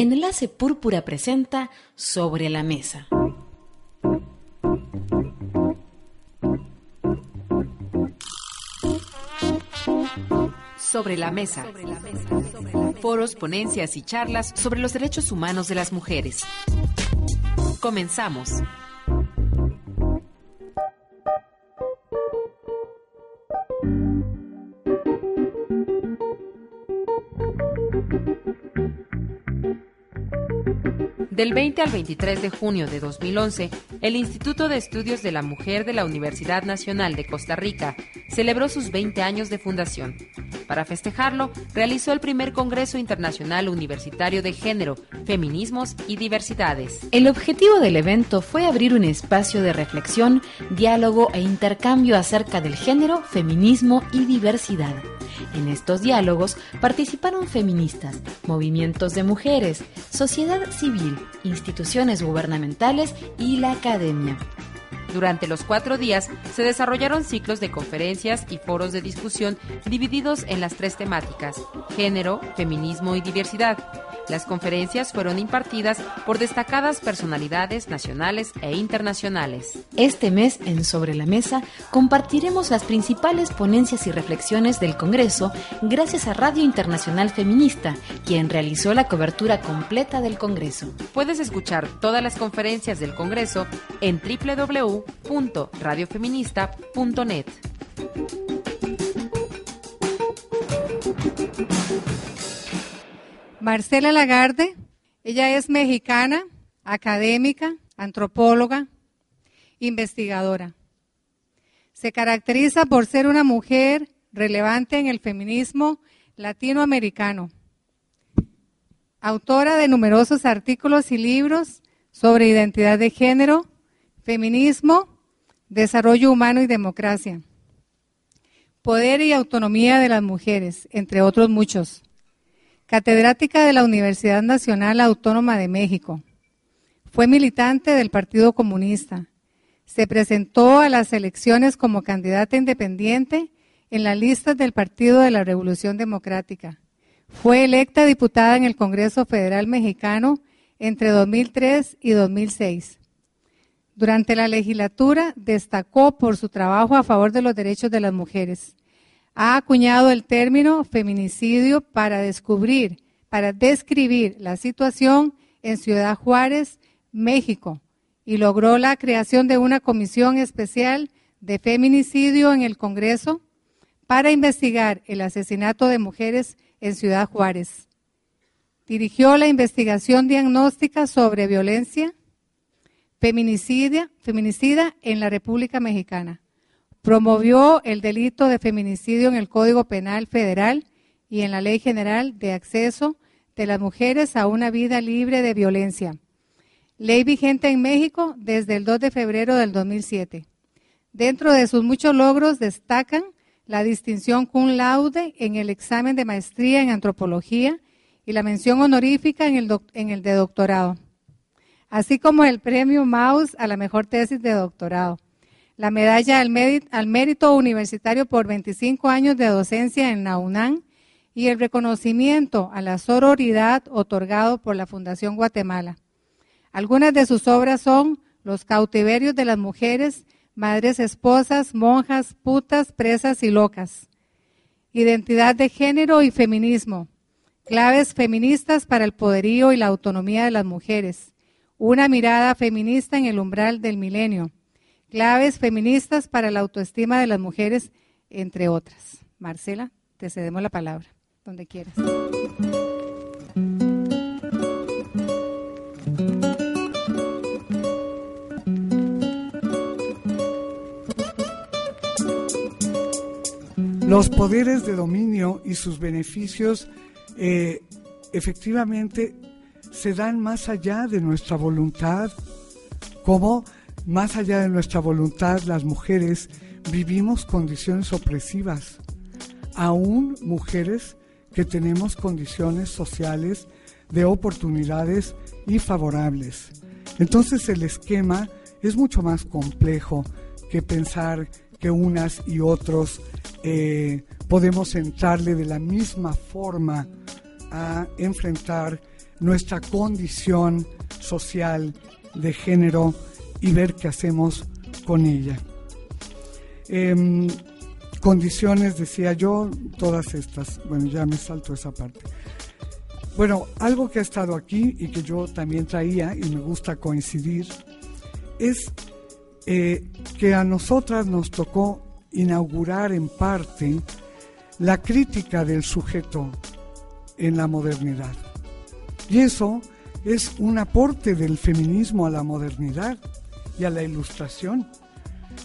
Enlace Púrpura presenta Sobre la Mesa. Sobre la mesa. Foros, ponencias y charlas sobre los derechos humanos de las mujeres. Comenzamos. Del 20 al 23 de junio de 2011, el Instituto de Estudios de la Mujer de la Universidad Nacional de Costa Rica celebró sus 20 años de fundación. Para festejarlo, realizó el primer Congreso Internacional Universitario de Género, Feminismos y Diversidades. El objetivo del evento fue abrir un espacio de reflexión, diálogo e intercambio acerca del género, feminismo y diversidad. En estos diálogos participaron feministas, movimientos de mujeres, sociedad civil, instituciones gubernamentales y la academia. Durante los cuatro días se desarrollaron ciclos de conferencias y foros de discusión divididos en las tres temáticas, género, feminismo y diversidad. Las conferencias fueron impartidas por destacadas personalidades nacionales e internacionales. Este mes en Sobre la Mesa compartiremos las principales ponencias y reflexiones del Congreso gracias a Radio Internacional Feminista, quien realizó la cobertura completa del Congreso. Puedes escuchar todas las conferencias del Congreso en www.radiofeminista.net. Marcela Lagarde, ella es mexicana, académica, antropóloga, investigadora. Se caracteriza por ser una mujer relevante en el feminismo latinoamericano, autora de numerosos artículos y libros sobre identidad de género, feminismo, desarrollo humano y democracia, poder y autonomía de las mujeres, entre otros muchos catedrática de la Universidad Nacional Autónoma de México. Fue militante del Partido Comunista. Se presentó a las elecciones como candidata independiente en las listas del Partido de la Revolución Democrática. Fue electa diputada en el Congreso Federal Mexicano entre 2003 y 2006. Durante la legislatura destacó por su trabajo a favor de los derechos de las mujeres ha acuñado el término feminicidio para descubrir, para describir la situación en Ciudad Juárez, México, y logró la creación de una comisión especial de feminicidio en el Congreso para investigar el asesinato de mujeres en Ciudad Juárez. Dirigió la investigación diagnóstica sobre violencia feminicida, feminicida en la República Mexicana. Promovió el delito de feminicidio en el Código Penal Federal y en la Ley General de Acceso de las Mujeres a una vida libre de violencia. Ley vigente en México desde el 2 de febrero del 2007. Dentro de sus muchos logros destacan la distinción cum laude en el examen de maestría en antropología y la mención honorífica en el, en el de doctorado, así como el premio Maus a la mejor tesis de doctorado la medalla al, mérito universitario por 25 años de docencia en la UNAM y el reconocimiento a la sororidad otorgado por la Fundación Guatemala. Algunas de sus obras son Los cautiverios de las mujeres, Madres esposas, monjas, putas, presas y locas. Identidad de género y feminismo. Claves feministas para el poderío y la autonomía de las mujeres. Una mirada feminista en el umbral del milenio claves feministas para la autoestima de las mujeres, entre otras. Marcela, te cedemos la palabra, donde quieras. Los poderes de dominio y sus beneficios eh, efectivamente se dan más allá de nuestra voluntad, como más allá de nuestra voluntad, las mujeres vivimos condiciones opresivas, aún mujeres que tenemos condiciones sociales de oportunidades y favorables. Entonces el esquema es mucho más complejo que pensar que unas y otros eh, podemos entrarle de la misma forma a enfrentar nuestra condición social de género y ver qué hacemos con ella. Em, condiciones, decía yo, todas estas. Bueno, ya me salto esa parte. Bueno, algo que ha estado aquí y que yo también traía y me gusta coincidir es eh, que a nosotras nos tocó inaugurar en parte la crítica del sujeto en la modernidad. Y eso es un aporte del feminismo a la modernidad y a la ilustración.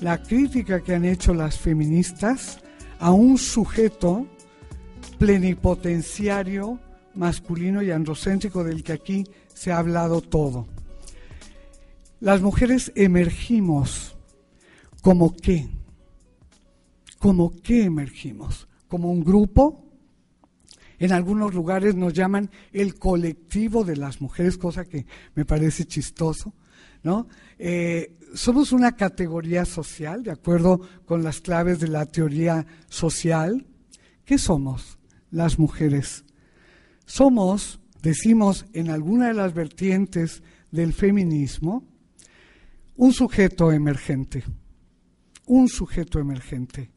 La crítica que han hecho las feministas a un sujeto plenipotenciario, masculino y androcéntrico del que aquí se ha hablado todo. Las mujeres emergimos como qué? ¿Como qué emergimos? Como un grupo. En algunos lugares nos llaman el colectivo de las mujeres, cosa que me parece chistoso. ¿no? Eh, somos una categoría social, de acuerdo con las claves de la teoría social. ¿Qué somos las mujeres? Somos, decimos en alguna de las vertientes del feminismo, un sujeto emergente, un sujeto emergente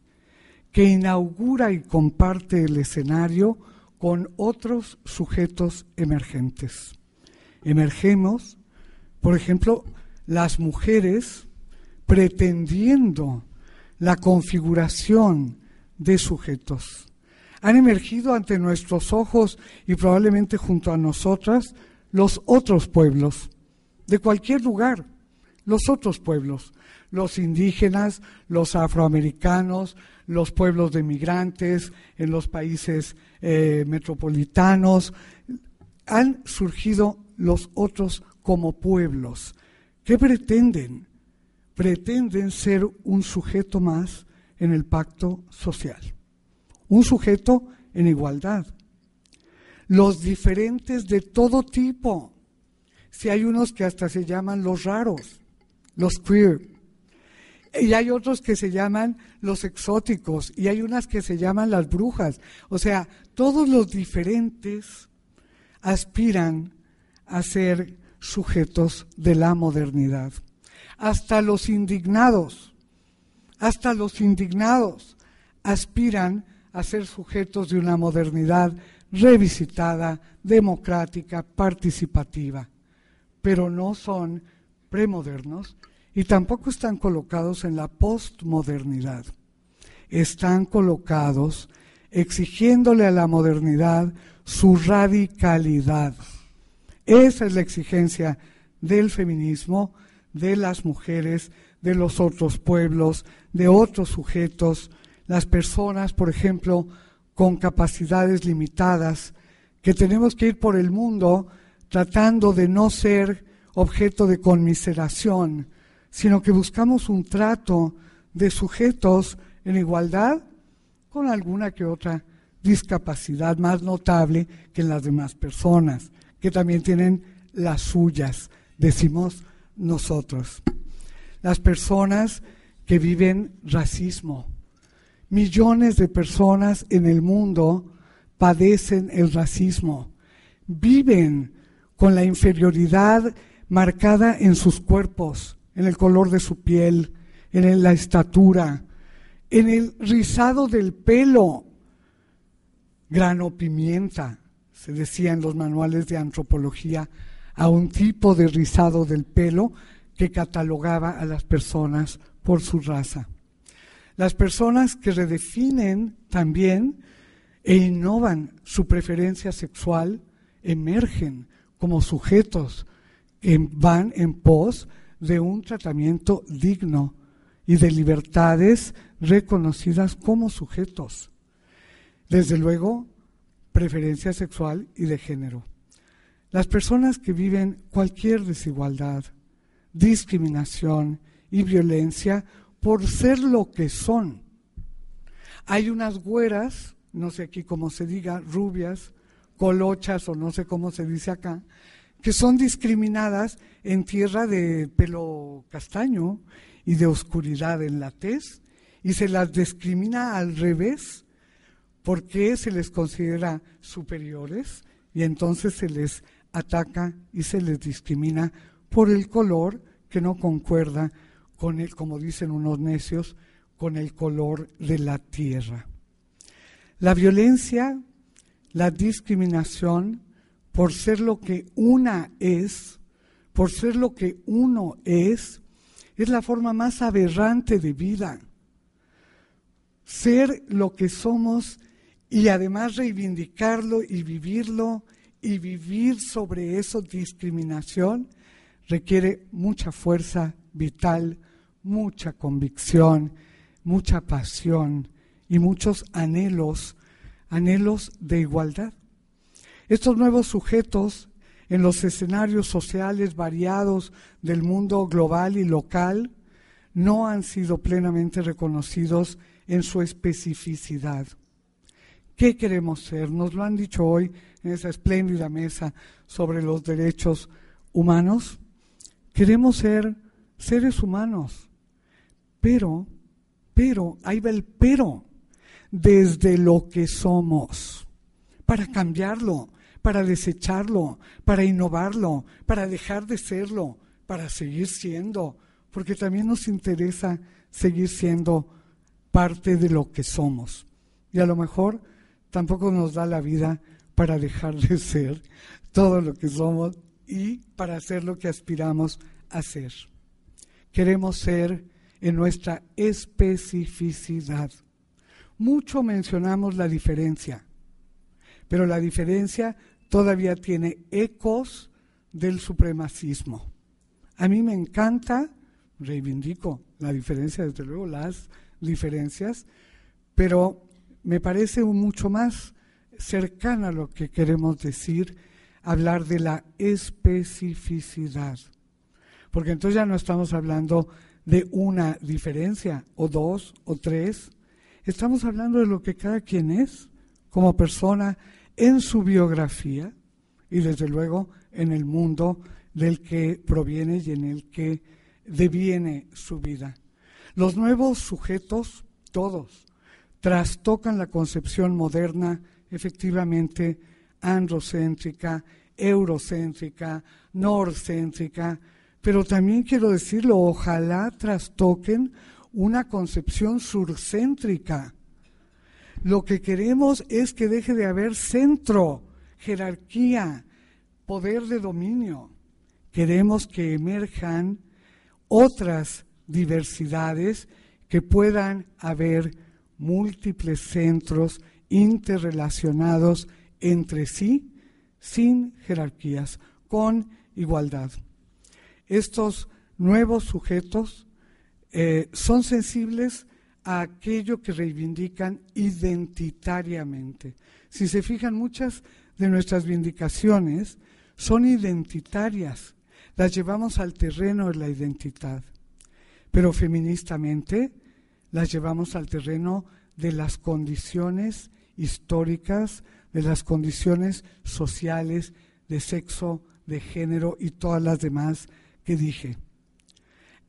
que inaugura y comparte el escenario con otros sujetos emergentes. Emergemos, por ejemplo, las mujeres pretendiendo la configuración de sujetos. Han emergido ante nuestros ojos y probablemente junto a nosotras los otros pueblos de cualquier lugar, los otros pueblos, los indígenas, los afroamericanos, los pueblos de migrantes en los países eh, metropolitanos. Han surgido los otros como pueblos. ¿Qué pretenden? Pretenden ser un sujeto más en el pacto social, un sujeto en igualdad. Los diferentes de todo tipo. Si hay unos que hasta se llaman los raros, los queer. Y hay otros que se llaman los exóticos y hay unas que se llaman las brujas. O sea, todos los diferentes aspiran a ser sujetos de la modernidad. Hasta los indignados, hasta los indignados aspiran a ser sujetos de una modernidad revisitada, democrática, participativa, pero no son premodernos y tampoco están colocados en la postmodernidad. Están colocados exigiéndole a la modernidad su radicalidad esa es la exigencia del feminismo, de las mujeres, de los otros pueblos, de otros sujetos, las personas, por ejemplo, con capacidades limitadas, que tenemos que ir por el mundo tratando de no ser objeto de conmiseración, sino que buscamos un trato de sujetos en igualdad con alguna que otra discapacidad más notable que en las demás personas que también tienen las suyas, decimos nosotros. Las personas que viven racismo. Millones de personas en el mundo padecen el racismo, viven con la inferioridad marcada en sus cuerpos, en el color de su piel, en la estatura, en el rizado del pelo, grano pimienta, se decía en los manuales de antropología, a un tipo de rizado del pelo que catalogaba a las personas por su raza. Las personas que redefinen también e innovan su preferencia sexual emergen como sujetos que van en pos de un tratamiento digno y de libertades reconocidas como sujetos. Desde luego, preferencia sexual y de género. Las personas que viven cualquier desigualdad, discriminación y violencia por ser lo que son. Hay unas güeras, no sé aquí cómo se diga, rubias, colochas o no sé cómo se dice acá, que son discriminadas en tierra de pelo castaño y de oscuridad en la tez, y se las discrimina al revés ¿Por qué se les considera superiores y entonces se les ataca y se les discrimina por el color que no concuerda con el, como dicen unos necios, con el color de la tierra. La violencia, la discriminación, por ser lo que una es, por ser lo que uno es, es la forma más aberrante de vida. Ser lo que somos y además reivindicarlo y vivirlo y vivir sobre eso discriminación requiere mucha fuerza vital, mucha convicción, mucha pasión y muchos anhelos, anhelos de igualdad. Estos nuevos sujetos en los escenarios sociales variados del mundo global y local no han sido plenamente reconocidos en su especificidad. ¿Qué queremos ser? Nos lo han dicho hoy en esa espléndida mesa sobre los derechos humanos. Queremos ser seres humanos, pero, pero, ahí va el pero, desde lo que somos, para cambiarlo, para desecharlo, para innovarlo, para dejar de serlo, para seguir siendo, porque también nos interesa seguir siendo parte de lo que somos. Y a lo mejor tampoco nos da la vida para dejar de ser todo lo que somos y para hacer lo que aspiramos a ser. Queremos ser en nuestra especificidad. Mucho mencionamos la diferencia, pero la diferencia todavía tiene ecos del supremacismo. A mí me encanta, reivindico la diferencia, desde luego las diferencias, pero me parece mucho más cercana a lo que queremos decir, hablar de la especificidad. Porque entonces ya no estamos hablando de una diferencia, o dos, o tres. Estamos hablando de lo que cada quien es como persona en su biografía y desde luego en el mundo del que proviene y en el que deviene su vida. Los nuevos sujetos, todos, trastocan la concepción moderna, efectivamente, androcéntrica, eurocéntrica, norcéntrica, pero también quiero decirlo, ojalá trastoquen una concepción surcéntrica, lo que queremos es que deje de haber centro, jerarquía, poder de dominio. Queremos que emerjan otras diversidades, que puedan haber múltiples centros interrelacionados entre sí, sin jerarquías, con igualdad. Estos nuevos sujetos eh, son sensibles a aquello que reivindican identitariamente. Si se fijan, muchas de nuestras vindicaciones son identitarias, las llevamos al terreno de la identidad, pero feministamente las llevamos al terreno de las condiciones históricas, de las condiciones sociales, de sexo, de género y todas las demás que dije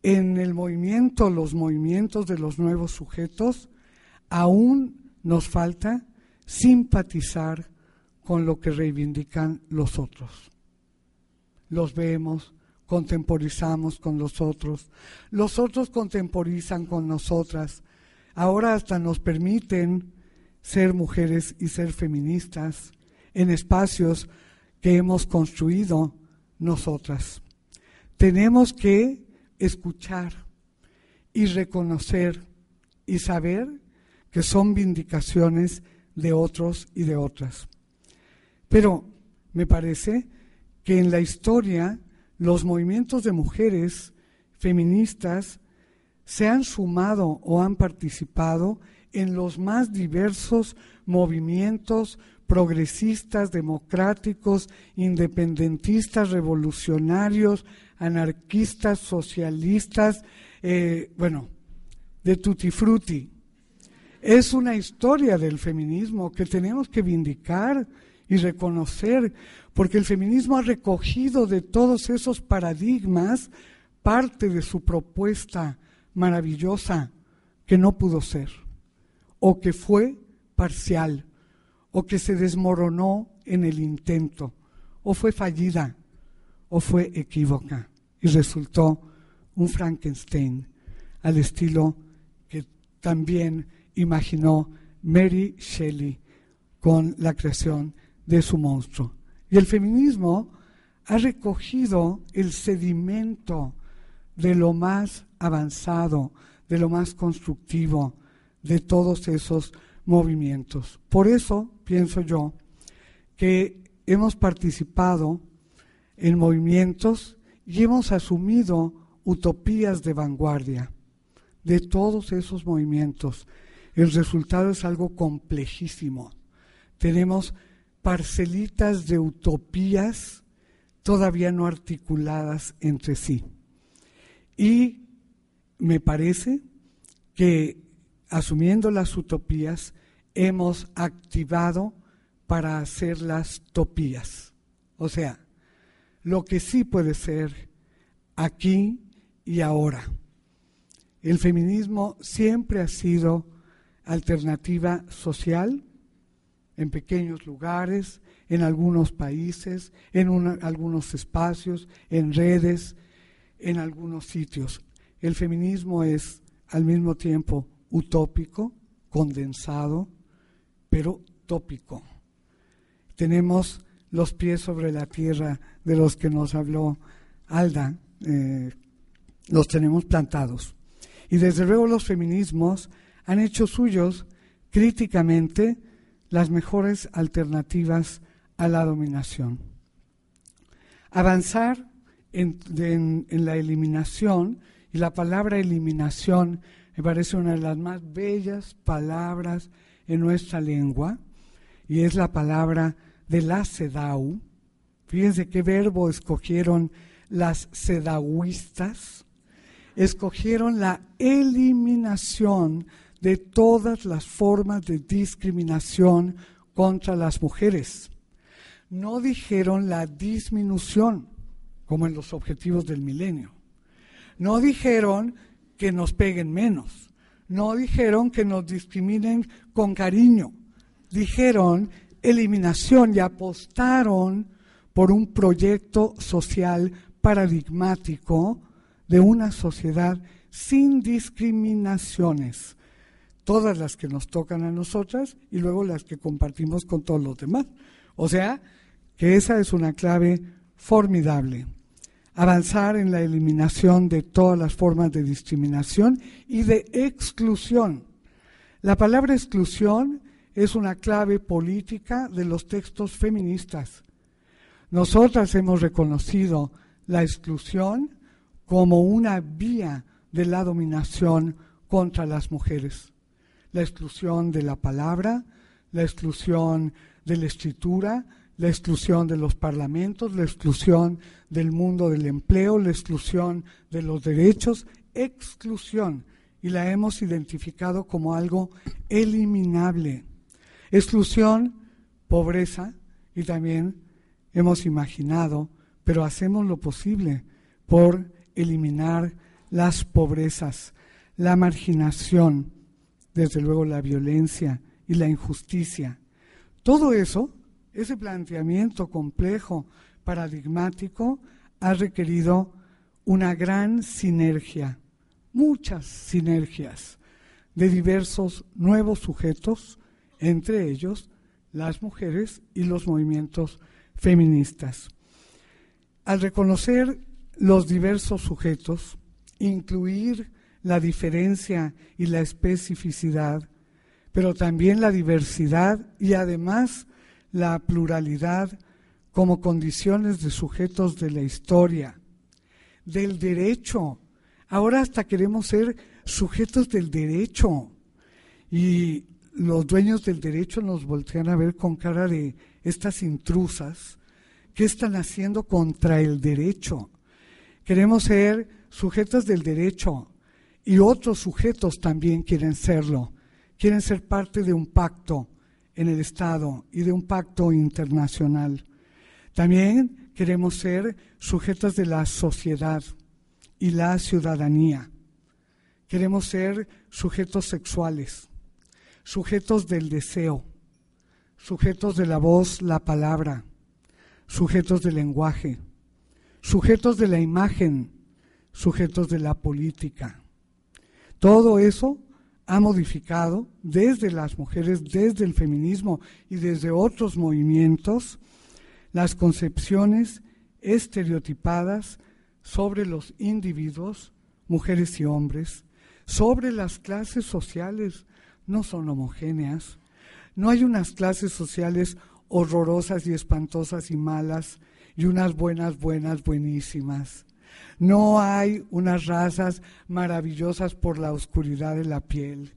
en el movimiento, los movimientos de los nuevos sujetos, aún nos falta simpatizar con lo que reivindican los otros. Los vemos, contemporizamos con los otros, los otros contemporizan con nosotras. Ahora hasta nos permiten ser mujeres y ser feministas en espacios que hemos construido nosotras. Tenemos que escuchar y reconocer y saber que son vindicaciones de otros y de otras. Pero me parece que en la historia los movimientos de mujeres feministas se han sumado o han participado en los más diversos movimientos progresistas, democráticos, independentistas, revolucionarios, anarquistas, socialistas, eh, bueno, de tutti frutti. Es una historia del feminismo que tenemos que vindicar y reconocer, porque el feminismo ha recogido de todos esos paradigmas parte de su propuesta maravillosa que no pudo ser, o que fue parcial, o que se desmoronó en el intento, o fue fallida o fue equívoca y resultó un Frankenstein al estilo que también imaginó Mary Shelley con la creación de su monstruo. Y el feminismo ha recogido el sedimento de lo más avanzado, de lo más constructivo de todos esos movimientos. Por eso pienso yo que hemos participado en movimientos y hemos asumido utopías de vanguardia de todos esos movimientos. El resultado es algo complejísimo. Tenemos parcelitas de utopías todavía no articuladas entre sí. Y me parece que asumiendo las utopías hemos activado para hacer las topías. O sea, lo que sí puede ser aquí y ahora. El feminismo siempre ha sido alternativa social en pequeños lugares, en algunos países, en algunos espacios, en redes, en algunos sitios. El feminismo es al mismo tiempo utópico, condensado, pero tópico. Tenemos los pies sobre la tierra de los que nos habló Alda, eh, los tenemos plantados. Y desde luego los feminismos han hecho suyos críticamente las mejores alternativas a la dominación. Avanzar en, en, la eliminación, y la palabra eliminación me parece una de las más bellas palabras en nuestra lengua, y es la palabra de la sedau. Fíjense qué verbo escogieron las sedauistas. Escogieron la eliminación de todas las formas de discriminación contra las mujeres. No dijeron la disminución, como en los objetivos del milenio. No dijeron que nos peguen menos. No dijeron que nos discriminen con cariño. Dijeron eliminación y apostaron por un proyecto social paradigmático de una sociedad sin discriminaciones, todas las que nos tocan a nosotras y luego las que compartimos con todos los demás. O sea, que esa es una clave formidable. Avanzar en la eliminación de todas las formas de discriminación y de exclusión. La palabra exclusión es una clave política de los textos feministas. Nosotras hemos reconocido la exclusión como una vía de la dominación contra las mujeres. La exclusión de la palabra, la exclusión de la escritura, la exclusión de los parlamentos, la exclusión del mundo del empleo, la exclusión de los derechos, exclusión, y la hemos identificado como algo eliminable. Exclusión, pobreza, y también hemos imaginado, pero hacemos lo posible por eliminar las pobrezas, la marginación, desde luego la violencia y la injusticia. Todo eso ese planteamiento complejo, paradigmático, ha requerido una gran sinergia, muchas sinergias de diversos nuevos sujetos, entre ellos las mujeres y los movimientos feministas. Al reconocer los diversos sujetos, incluir la diferencia y la especificidad, pero también la diversidad y además la pluralidad como condiciones de sujetos de la historia, del derecho. Ahora hasta queremos ser sujetos del derecho. Y los dueños del derecho nos voltean a ver con cara de estas intrusas. ¿Qué están haciendo contra el derecho? Queremos ser sujetos del derecho y otros sujetos también quieren serlo. Quieren ser parte de un pacto en el Estado y de un pacto internacional. También queremos ser sujetos de la sociedad y la ciudadanía. Queremos ser sujetos sexuales, sujetos del deseo, sujetos de la voz, la palabra, sujetos del lenguaje, sujetos de la imagen, sujetos de la política. Todo eso ha modificado desde las mujeres, desde el feminismo y desde otros movimientos las concepciones estereotipadas sobre los individuos, mujeres y hombres, sobre las clases sociales, no son homogéneas. No hay unas clases sociales horrorosas y espantosas y malas y unas buenas, buenas, buenísimas. No hay unas razas maravillosas por la oscuridad de la piel.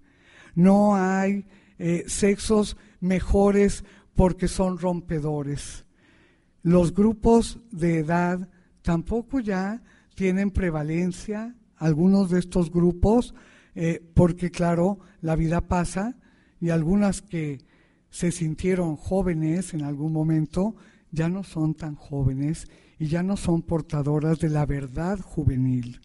No hay eh, sexos mejores porque son rompedores. Los grupos de edad tampoco ya tienen prevalencia, algunos de estos grupos, eh, porque claro, la vida pasa y algunas que se sintieron jóvenes en algún momento ya no son tan jóvenes y ya no son portadoras de la verdad juvenil.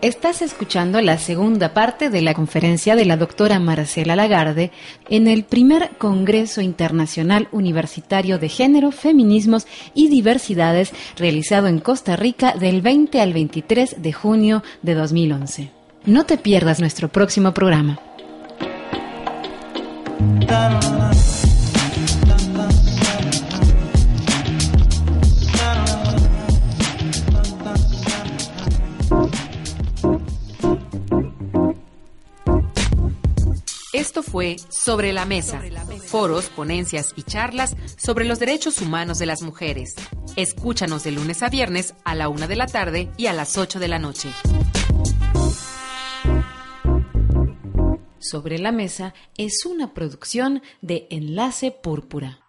Estás escuchando la segunda parte de la conferencia de la doctora Marcela Lagarde en el primer Congreso Internacional Universitario de Género, Feminismos y Diversidades realizado en Costa Rica del 20 al 23 de junio de 2011. No te pierdas nuestro próximo programa. Esto fue Sobre la Mesa, foros, ponencias y charlas sobre los derechos humanos de las mujeres. Escúchanos de lunes a viernes a la una de la tarde y a las 8 de la noche. Sobre la Mesa es una producción de Enlace Púrpura.